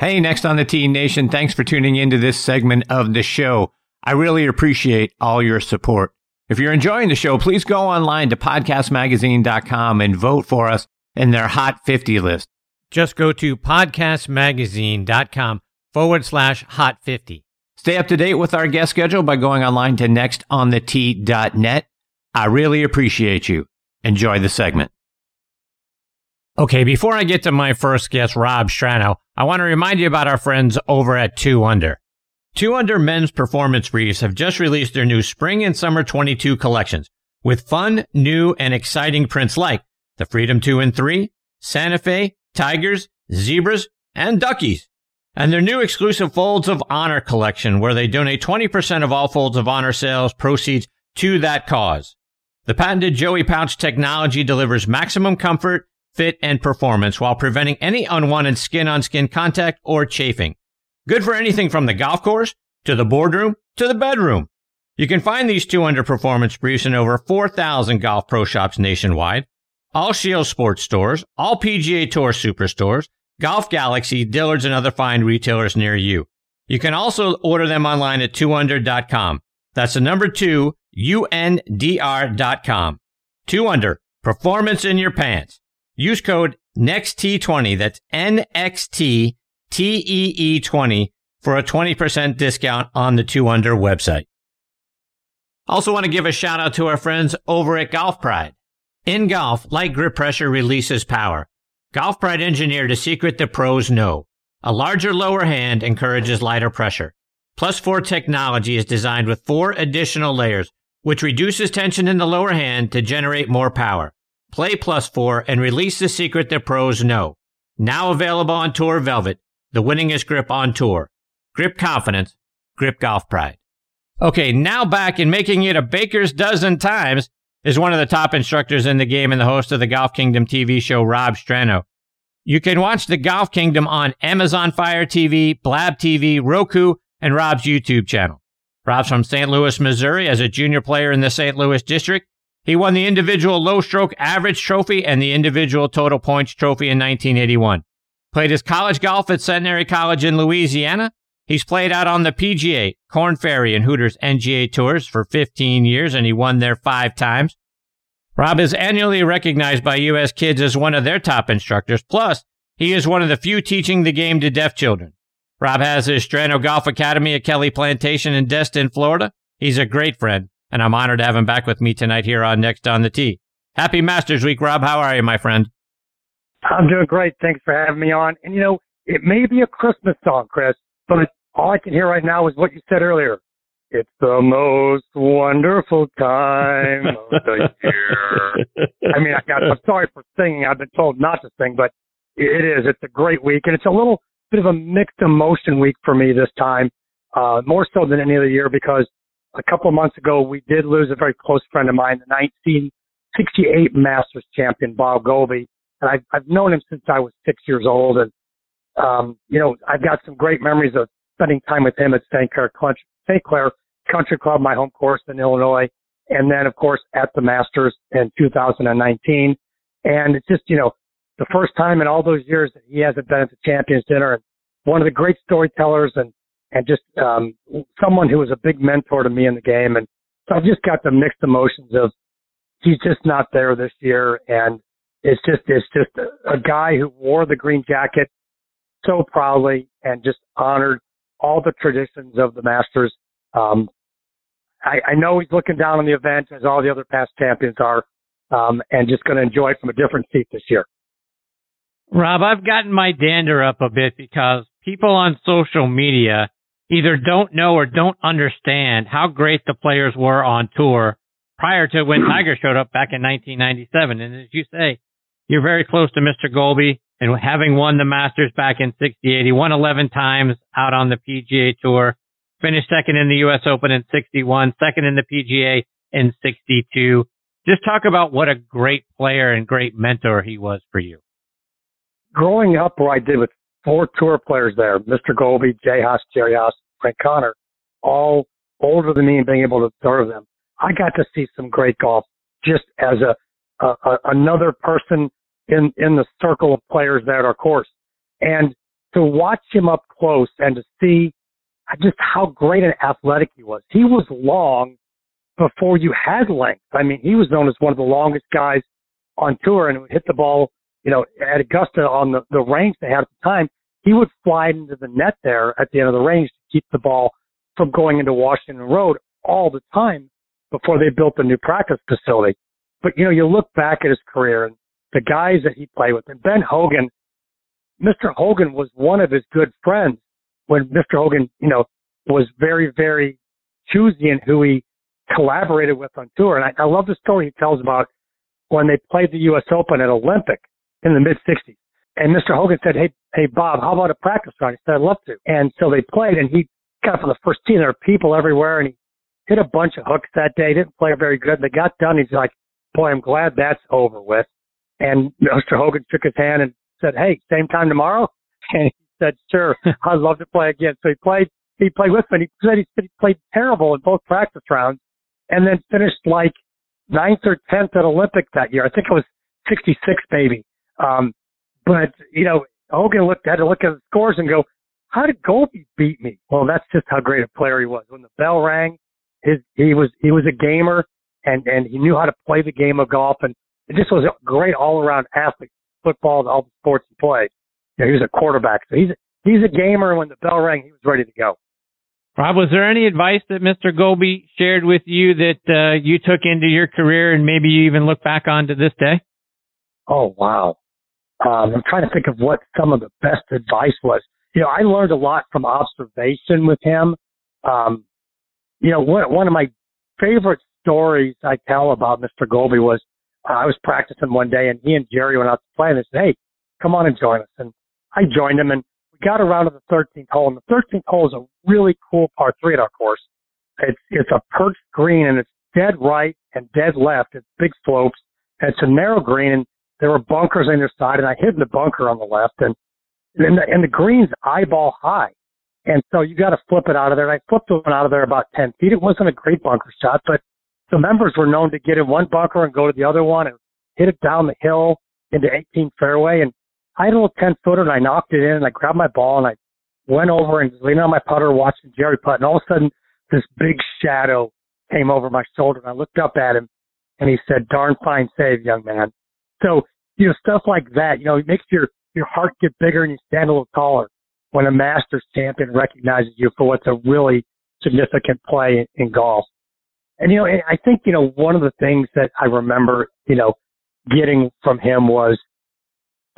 Hey, next on the T Nation, thanks for tuning into this segment of the show. I really appreciate all your support. If you're enjoying the show, please go online to podcastmagazine.com and vote for us in their Hot 50 list. Just go to podcastmagazine.com forward slash hot 50. Stay up to date with our guest schedule by going online to nextontheT.net. I really appreciate you. Enjoy the segment. Okay, before I get to my first guest, Rob Strano, I want to remind you about our friends over at 2UNDR. 2 Under men's performance briefs have just released their new spring and summer 22 collections with fun, new, and exciting prints like the Freedom 2 and 3, Santa Fe, Tigers, Zebras, and Duckies. And their new exclusive Folds of Honor collection where they donate 20% of all Folds of Honor sales proceeds to that cause. The patented Joey pouch technology delivers maximum comfort, fit, and performance while preventing any unwanted skin on skin contact or chafing. Good for anything from the golf course to the boardroom to the bedroom. You can find these 2UNDR performance briefs in over 4,000 golf pro shops nationwide all Scheels Sports stores, all PGA Tour superstores, Golf Galaxy, Dillard's, and other fine retailers near you. You can also order them online at 2undr.com. That's the number two, U-N-D-R.com. 2UNDR, performance in your pants. Use code NEXT20, that's N-X-T-T-E-E-20 for a 20% discount on the 2UNDR website. Also want to give a shout out to our friends over at Golf Pride. In golf, light grip pressure releases power. Golf Pride engineered a secret the pros know. A larger lower hand encourages lighter pressure. Plus 4 technology is designed with four additional layers, which reduces tension in the lower hand to generate more power. Play Plus 4 and release the secret the pros know. Now available on Tour Velvet, the winningest grip on tour. Grip confidence, grip golf pride. Okay, now back in making it a baker's dozen times, is one of the top instructors in the game and the host of the Golf Kingdom TV show, Rob Strano. You can watch the Golf Kingdom on Amazon Fire TV, Blab TV, Roku, and Rob's YouTube channel. Rob's from St. Louis, Missouri as a junior player in the St. Louis district. He won the individual low stroke average trophy and the individual total points trophy in 1981. Played his college golf at Centenary College in Louisiana. He's played out on the PGA, Korn Ferry, and Hooters NGA tours for 15 years, and he won there five times. Rob is annually recognized by U.S. kids as one of their top instructors. Plus, he is one of the few teaching the game to deaf children. Rob has his Strano Golf Academy at Kelly Plantation in Destin, Florida. He's a great friend, and I'm honored to have him back with me tonight here on Next on the Tee. Happy Masters Week, Rob. How are you, my friend? I'm doing great. Thanks for having me on. And you know, it may be a Christmas song, Chris, but all I can hear right now is what you said earlier. It's the most wonderful time of the year. I mean, I, I'm sorry for singing. I've been told not to sing, but it is. It's a great week, and it's a little bit of a mixed emotion week for me this time, uh, more so than any other year because a couple of months ago we did lose a very close friend of mine, the 1968 Masters champion Bob Goalby, and I've, I've known him since I was six years old, and um, you know I've got some great memories of spending time with him at St. Clair St. Clair Country Club, my home course in Illinois, and then of course at the Masters in 2019. And it's just, you know, the first time in all those years that he hasn't been at the Champions Dinner and one of the great storytellers and, and just, um, someone who was a big mentor to me in the game. And so I've just got the mixed emotions of he's just not there this year. And it's just, it's just a, a guy who wore the green jacket so proudly and just honored all the traditions of the Masters. Um, I, I know he's looking down on the event as all the other past champions are, um, and just going to enjoy it from a different seat this year. Rob, I've gotten my dander up a bit because people on social media either don't know or don't understand how great the players were on tour prior to when Tiger showed up back in 1997. And as you say, you're very close to Mr. Goalby and having won the Masters back in 68, he won 11 times out on the PGA Tour, finished second in the U.S. Open in 61, second in the PGA in 62. Just talk about what a great player and great mentor he was for you. Growing up where I did with four tour players there, Mr. Goalby, Jay Haas, Jerry Haas, Frank Connor, all older than me and being able to observe them. I got to see some great golf just as a, a, a another person in in the circle of players there at our course. And to watch him up close and to see just how great an athletic he was. He was long before you had length. I mean, he was known as one of the longest guys on tour and would hit the ball, you know, at Augusta on the, the range they had at the time. He would fly into the net there at the end of the range to keep the ball from going into Washington Road all the time before they built the new practice facility. But, you know, you look back at his career and the guys that he played with and Ben Hogan, Mr. Hogan was one of his good friends when Mr. Hogan, you know, was very, very choosy in who he collaborated with on tour. And I, I love the story he tells about when they played the U.S. Open at Olympic in the mid 60s. And Mr. Hogan said, Hey, hey, Bob, how about a practice round? He said, I'd love to. And so they played and he got on the first tee. There were people everywhere and he hit a bunch of hooks that day. Didn't play very good. They got done. He's like, boy, I'm glad that's over with. And Mr. Hogan shook his hand and said, Hey, same time tomorrow? And he said, sure, I'd love to play again. So he played, he played with me. He said he, he played terrible in both practice rounds and then finished like ninth or tenth at Olympic that year. I think it was 66 maybe. Um, but you know, Hogan looked had to look at the scores and go, how did Goalby beat me? Well, that's just how great a player he was. When the bell rang, his he was he was a gamer and and he knew how to play the game of golf and it just was a great all around athlete. Football and all the sports he played. You know, he was a quarterback, so he's he's a gamer. And When the bell rang, he was ready to go. Rob, was there any advice that Mr. Goalby shared with you that uh, you took into your career and maybe you even look back on to this day? Oh wow, um, I'm trying to think of what some of the best advice was. You know, I learned a lot from observation with him. Um, you know, one, one of my favorite stories I tell about Mr. Goalby was uh, I was practicing one day and he and Jerry went out to play and they said, Hey, come on and join us. And I joined him and we got around to the 13th hole and the 13th hole is a really cool par three at our course. It's, it's a perched green and it's dead right and dead left. It's big slopes and it's a narrow green and there were bunkers on either side and I hid in the bunker on the left and, and the, and the green's eyeball high. And so you got to flip it out of there. And I flipped one out of there about 10 feet. It wasn't a great bunker shot, but the members were known to get in one bunker and go to the other one and hit it down the hill into 18 fairway. And I had a little 10 footer and I knocked it in and I grabbed my ball and I went over and leaned on my putter watching Jerry putt. And all of a sudden this big shadow came over my shoulder and I looked up at him and he said, darn fine save, young man. So, you know, stuff like that, you know, it makes your, your heart get bigger and you stand a little taller when a Masters champion recognizes you for what's a really significant play in, in golf. And, you know, I think, you know, one of the things that I remember, you know, getting from him was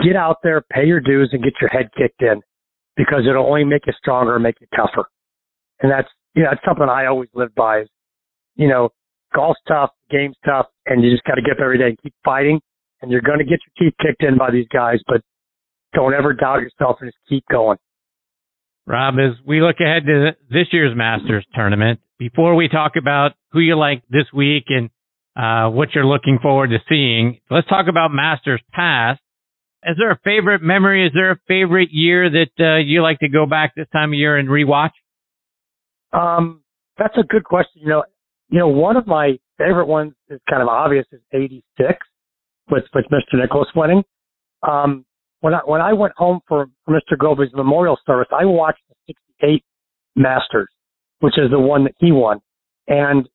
get out there, pay your dues and get your head kicked in because it'll only make you stronger and make you tougher. And that's, you know, that's something I always live by is, you know, golf's tough, game's tough, and you just got to get up every day and keep fighting. And you're going to get your teeth kicked in by these guys, but don't ever doubt yourself and just keep going. Rob, as we look ahead to this year's Masters tournament, before we talk about who you like this week and uh, what you're looking forward to seeing, let's talk about Masters past. Is there a favorite memory? Is there a favorite year that uh, you like to go back this time of year and rewatch? Um, that's a good question. You know, you know, one of my favorite ones is kind of obvious is '86 with with Mr. Nicklaus winning. Um, when I when I went home for, for Mr. Goalby's memorial service, I watched the '68 Masters, which is the one that he won, and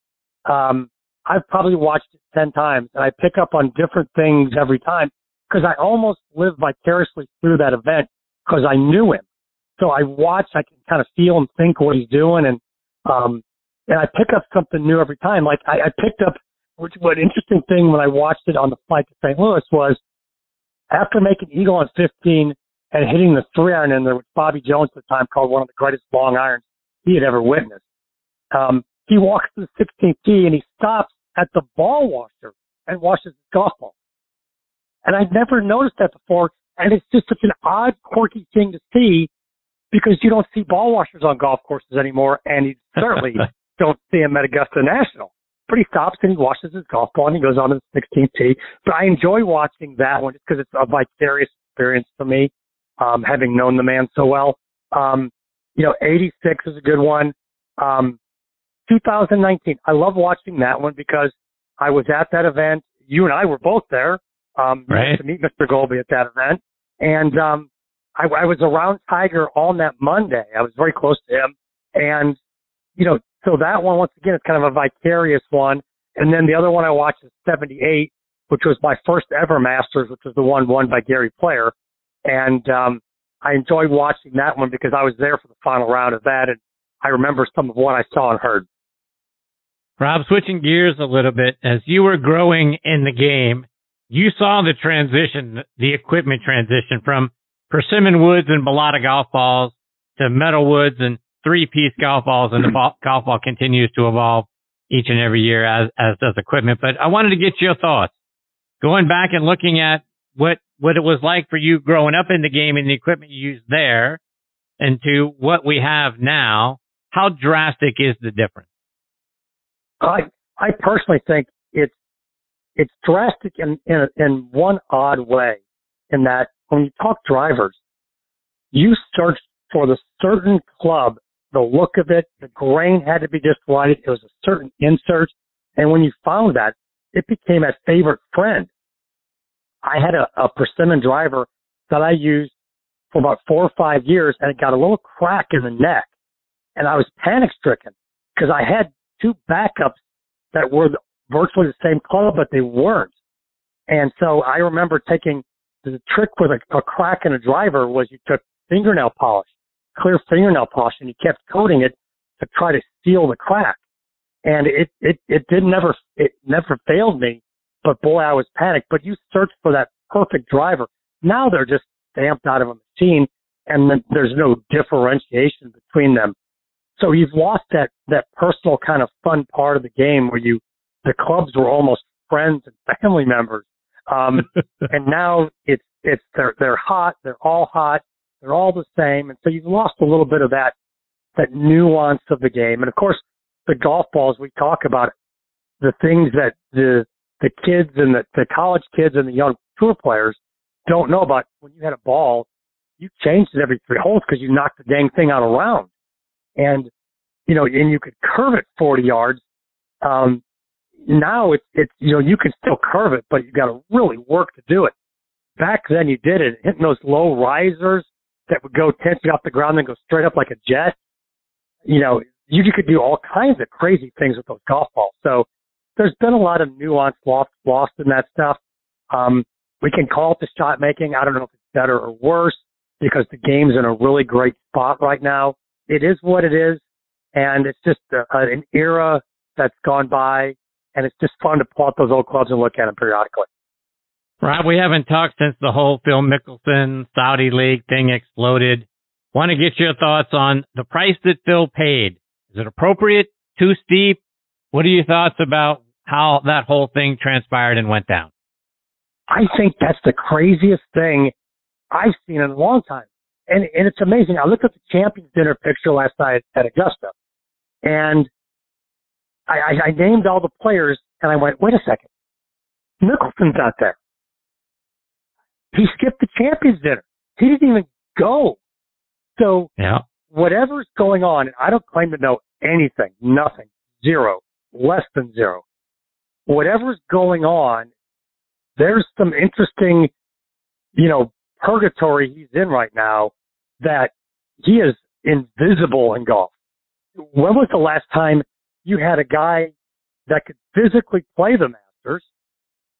um, I've probably watched it ten times, and I pick up on different things every time because I almost live vicariously through that event because I knew him. So I watch, I can kind of feel and think what he's doing, and um, and I pick up something new every time. Like I, I picked up, which what interesting thing when I watched it on the flight to St. Louis was after making eagle on 15 and hitting the three iron in there, which Bobby Jones at the time called one of the greatest long irons he had ever witnessed. Um, he walks to the 16th tee and he stops at the ball washer and washes his golf ball. And I'd never noticed that before. And it's just such an odd, quirky thing to see because you don't see ball washers on golf courses anymore. And you certainly don't see them at Augusta National. But he stops and he washes his golf ball and he goes on to the 16th tee. But I enjoy watching that one just because it's a vicarious experience for me, um, having known the man so well. Um, you know, 86 is a good one. Um, 2019, I love watching that one because I was at that event. You and I were both there, um, right. to meet Mr. Goalby at that event. And, um, I, I was around Tiger on that Monday. I was very close to him. And, you know, so that one, once again, is kind of a vicarious one. And then the other one I watched is 78, which was my first ever Masters, which was the one won by Gary Player. And, um, I enjoyed watching that one because I was there for the final round of that. And I remember some of what I saw and heard. Rob, switching gears a little bit, as you were growing in the game, you saw the transition, the equipment transition from persimmon woods and Balata golf balls to metal woods and three piece golf balls and the ball, golf ball continues to evolve each and every year as, as does equipment. But I wanted to get your thoughts going back and looking at what, what it was like for you growing up in the game and the equipment you used there and to what we have now. How drastic is the difference? I, I personally think it's it's drastic in, in, in one odd way in that when you talk drivers, you search for the certain club, the look of it, the grain had to be just right. It was a certain insert. And when you found that, it became a favorite friend. I had a, a persimmon driver that I used for about four or five years and it got a little crack in the neck. And I was panic stricken because I had two backups that were virtually the same club, but they weren't. And so I remember taking the trick with a, a crack in a driver was you took fingernail polish, clear fingernail polish, and you kept coating it to try to seal the crack. And it, it, it did never, it never failed me, but boy, I was panicked. But you search for that perfect driver. Now they're just stamped out of a machine and then there's no differentiation between them. So you've lost that, that personal kind of fun part of the game where you the clubs were almost friends and family members. Um, and now it's, it's, they're, they're hot. They're all hot. They're all the same. And so you've lost a little bit of that, that nuance of the game. And of course, the golf balls we talk about, the things that the, the kids and the, the college kids and the young tour players don't know about when you had a ball, you changed it every three holes because you knocked the dang thing out of round. And, you know, and you could curve it 40 yards. Um, now it's it's you know you can still curve it, but you got to really work to do it. Back then you did it hitting those low risers that would go ten feet off the ground and go straight up like a jet. You know you could do all kinds of crazy things with those golf balls. So there's been a lot of nuance lost lost in that stuff. Um, we can call it the shot making. I don't know if it's better or worse because the game's in a really great spot right now. It is what it is, and it's just a, an era that's gone by and it's just fun to pull out those old clubs and look at them periodically. Rob, we haven't talked since the whole Phil Mickelson Saudi League thing exploded. Want to get your thoughts on the price that Phil paid? Is it appropriate? Too steep? What are your thoughts about how that whole thing transpired and went down? I think that's the craziest thing I've seen in a long time. And, and it's amazing. I looked at the champions dinner picture last night at Augusta and I, I, I named all the players and I went, wait a second. Mickelson's out there. He skipped the champions dinner. He didn't even go. So yeah. whatever's going on, I don't claim to know anything, nothing, zero, less than zero. Whatever's going on, there's some interesting, you know, purgatory he's in right now that he is invisible in golf. When was the last time you had a guy that could physically play the Masters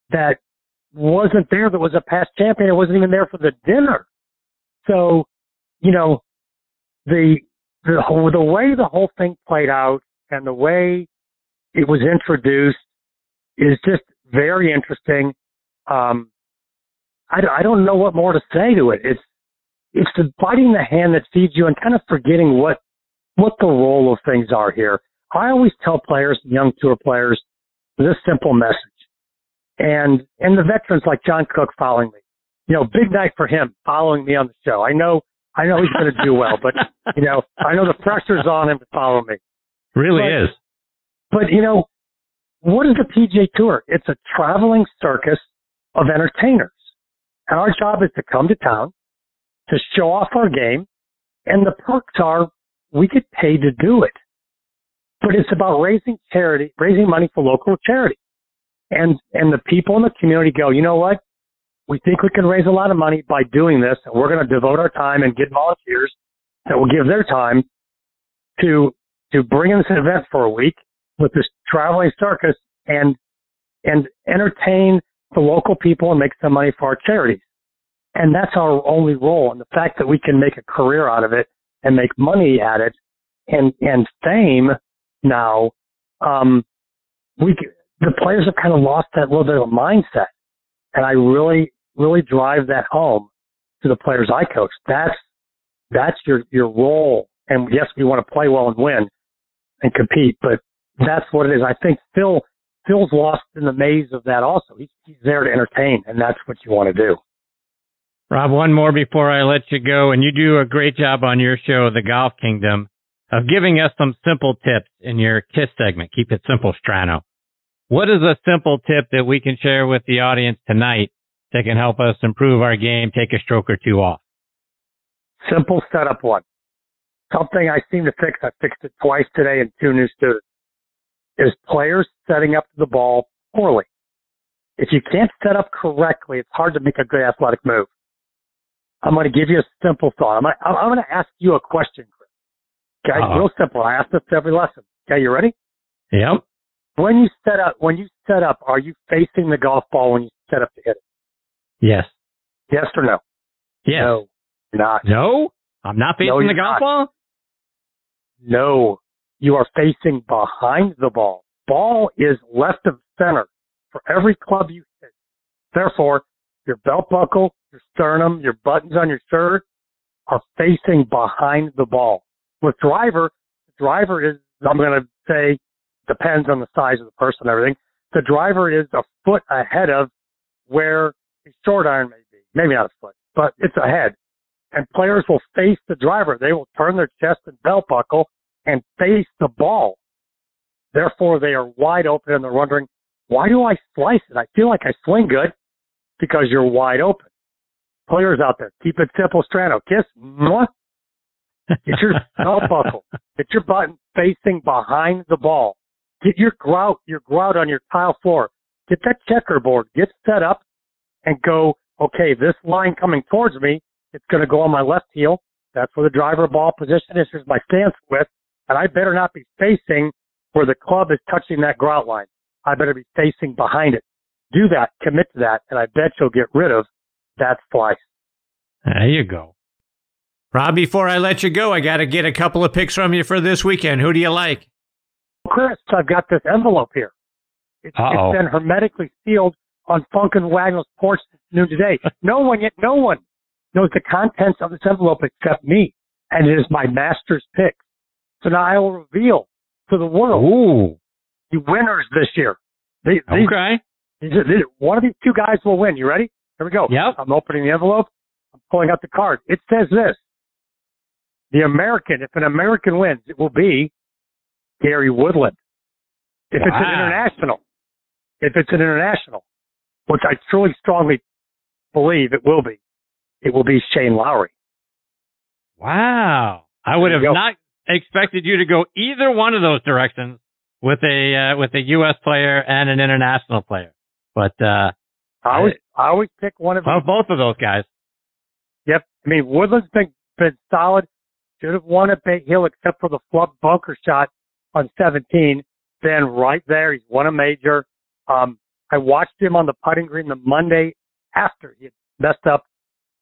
that wasn't there, that was a past champion, It wasn't even there for the dinner. So, you know, the the whole, the way the whole thing played out and the way it was introduced is just very interesting. Um, I, I don't know what more to say to it. It's it's the biting the hand that feeds you and kind of forgetting what what the role of things are here. I always tell players, young tour players, this simple message. And, and the veterans like John Cook following me, you know, big night for him following me on the show. I know, I know he's going to do well, but you know, I know the pressure's on him to follow me. Really but, is. But you know, what is the PGA Tour? It's a traveling circus of entertainers. And our job is to come to town, to show off our game, and the perks are we get paid to do it but it's about raising charity, raising money for local charity. And, and the people in the community go, you know what? we think we can raise a lot of money by doing this, and we're going to devote our time and get volunteers that will give their time to to bring in this event for a week with this traveling circus and and entertain the local people and make some money for our charities. And that's our only role. And the fact that we can make a career out of it and make money at it and and fame now, um, we the players have kind of lost that little bit of a mindset. And I really really drive that home to the players I coach. That's that's your your role. And yes, we want to play well and win and compete, but that's what it is. I think Phil Phil's lost in the maze of that. Also, he's, he's there to entertain, and that's what you want to do. Rob, one more before I let you go, and you do a great job on your show, The Golf Kingdom, of giving us some simple tips in your KISS segment. Keep it simple, Strano. What is a simple tip that we can share with the audience tonight that can help us improve our game, take a stroke or two off? Simple setup one. Something I seem to fix. I fixed it twice today in two new students. Is players setting up the ball poorly. If you can't set up correctly, it's hard to make a good athletic move. I'm going to give you a simple thought. I'm, I'm going to ask you a question, Chris. Okay, uh-huh. real simple. I ask this every lesson. Okay, you ready? Yep. When you set up, when you set up, are you facing the golf ball when you set up to hit it? Yes. Yes or no? Yes. No. Not. No. I'm not facing no, the golf not. ball. No. You are facing behind the ball. Ball is left of center for every club you hit. Therefore, your belt buckle, your sternum, your buttons on your shirt are facing behind the ball. With driver, driver is, I'm going to say, depends on the size of the person and everything. The driver is a foot ahead of where a short iron may be. Maybe not a foot, but it's ahead. And players will face the driver. They will turn their chest and belt buckle and face the ball. Therefore, they are wide open and they're wondering, why do I slice it? I feel like I swing good because you're wide open. Players out there, keep it simple, Strano. Kiss. Mwah. Get your belt buckle. Get your button facing behind the ball. Get your grout, your grout on your tile floor. Get that checkerboard. Get set up and go, okay, this line coming towards me, it's going to go on my left heel. That's where the driver ball position is. Here's my stance width. And I better not be facing where the club is touching that grout line. I better be facing behind it. Do that, commit to that, and I bet you'll get rid of that slice. There you go. Rob, before I let you go, I got to get a couple of picks from you for this weekend. Who do you like? Chris, I've got this envelope here. It's, it's been hermetically sealed on Funk and Wagnall's porch since noon today. no one yet, no one knows the contents of this envelope except me, and it is my master's pick. So now I will reveal to the world Ooh. the winners this year. These, okay. These, these, one of these two guys will win. You ready? Here we go. Yep. I'm opening the envelope. I'm pulling out the card. It says this. The American, if an American wins, it will be Gary Woodland. If wow. it's an international, if it's an international, which I truly strongly believe it will be, it will be Shane Lowry. Wow. I would have not expected you to go either one of those directions with a uh, with a U.S. player and an international player. But uh, I always I always pick one of well, both of those guys. Yep. I mean Woodland's been been solid. Should have won at Bay Hill except for the flub bunker shot on 17. Then right there, he's won a major. Um, I watched him on the putting green the Monday after he messed up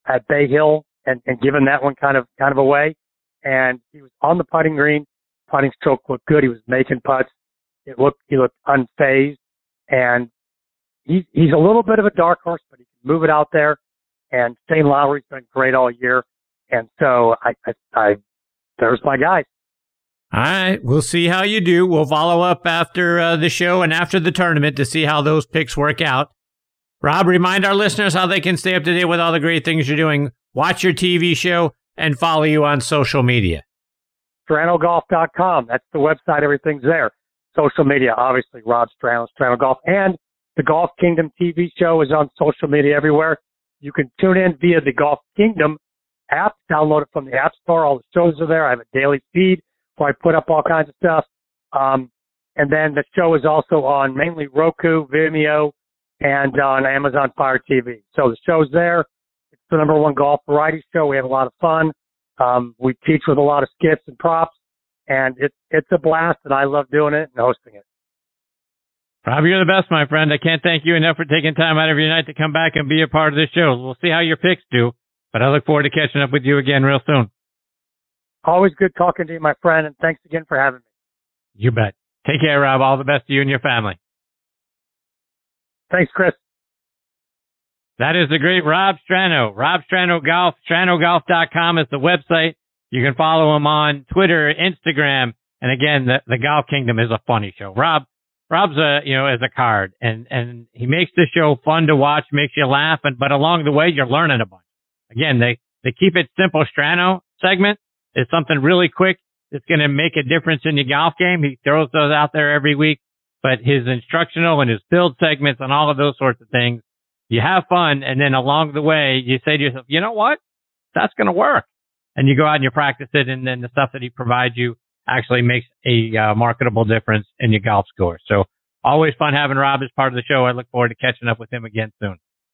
at Bay Hill and, and given that one kind of kind of away and he was on the putting green. Putting stroke looked good. He was making putts. It looked he looked unfazed, and he's he's a little bit of a dark horse, but he can move it out there. And Shane Lowry's been great all year, and so I I, I there's my guys. All right, we'll see how you do. We'll follow up after uh, the show and after the tournament to see how those picks work out. Rob, remind our listeners how they can stay up to date with all the great things you're doing. Watch your TV show and follow you on social media? StranoGolf.com. That's the website. Everything's there. Social media, obviously, Rob Strano, Strano Golf. And the Golf Kingdom TV show is on social media everywhere. You can tune in via the Golf Kingdom app. Download it from the App Store. All the shows are there. I have a daily feed where I put up all kinds of stuff. Um, and then the show is also on mainly Roku, Vimeo, and on Amazon Fire TV. So the show's there. It's the number one golf variety show. We have a lot of fun. Um, we teach with a lot of skits and props, and it's it's a blast, and I love doing it and hosting it. Rob, you're the best, my friend. I can't thank you enough for taking time out of your night to come back and be a part of this show. We'll see how your picks do, but I look forward to catching up with you again real soon. Always good talking to you, my friend, and thanks again for having me. You bet. Take care, Rob. All the best to you and your family. Thanks, Chris. That is the great Rob Strano. Rob Strano Golf. StranoGolf.com is the website. You can follow him on Twitter, Instagram, and again, the, the Golf Kingdom is a funny show. Rob, Rob's a you know as a card, and and he makes the show fun to watch, makes you laugh, and but along the way you're learning a bunch. Again, they they keep it simple. Strano segment is something really quick that's going to make a difference in your golf game. He throws those out there every week, but his instructional and his build segments and all of those sorts of things, you have fun, and then along the way you say to yourself, you know what, that's going to work, and you go out and you practice it, and then the stuff that he provides you actually makes a uh, marketable difference in your golf score. So always fun having Rob as part of the show. I look forward to catching up with him again soon.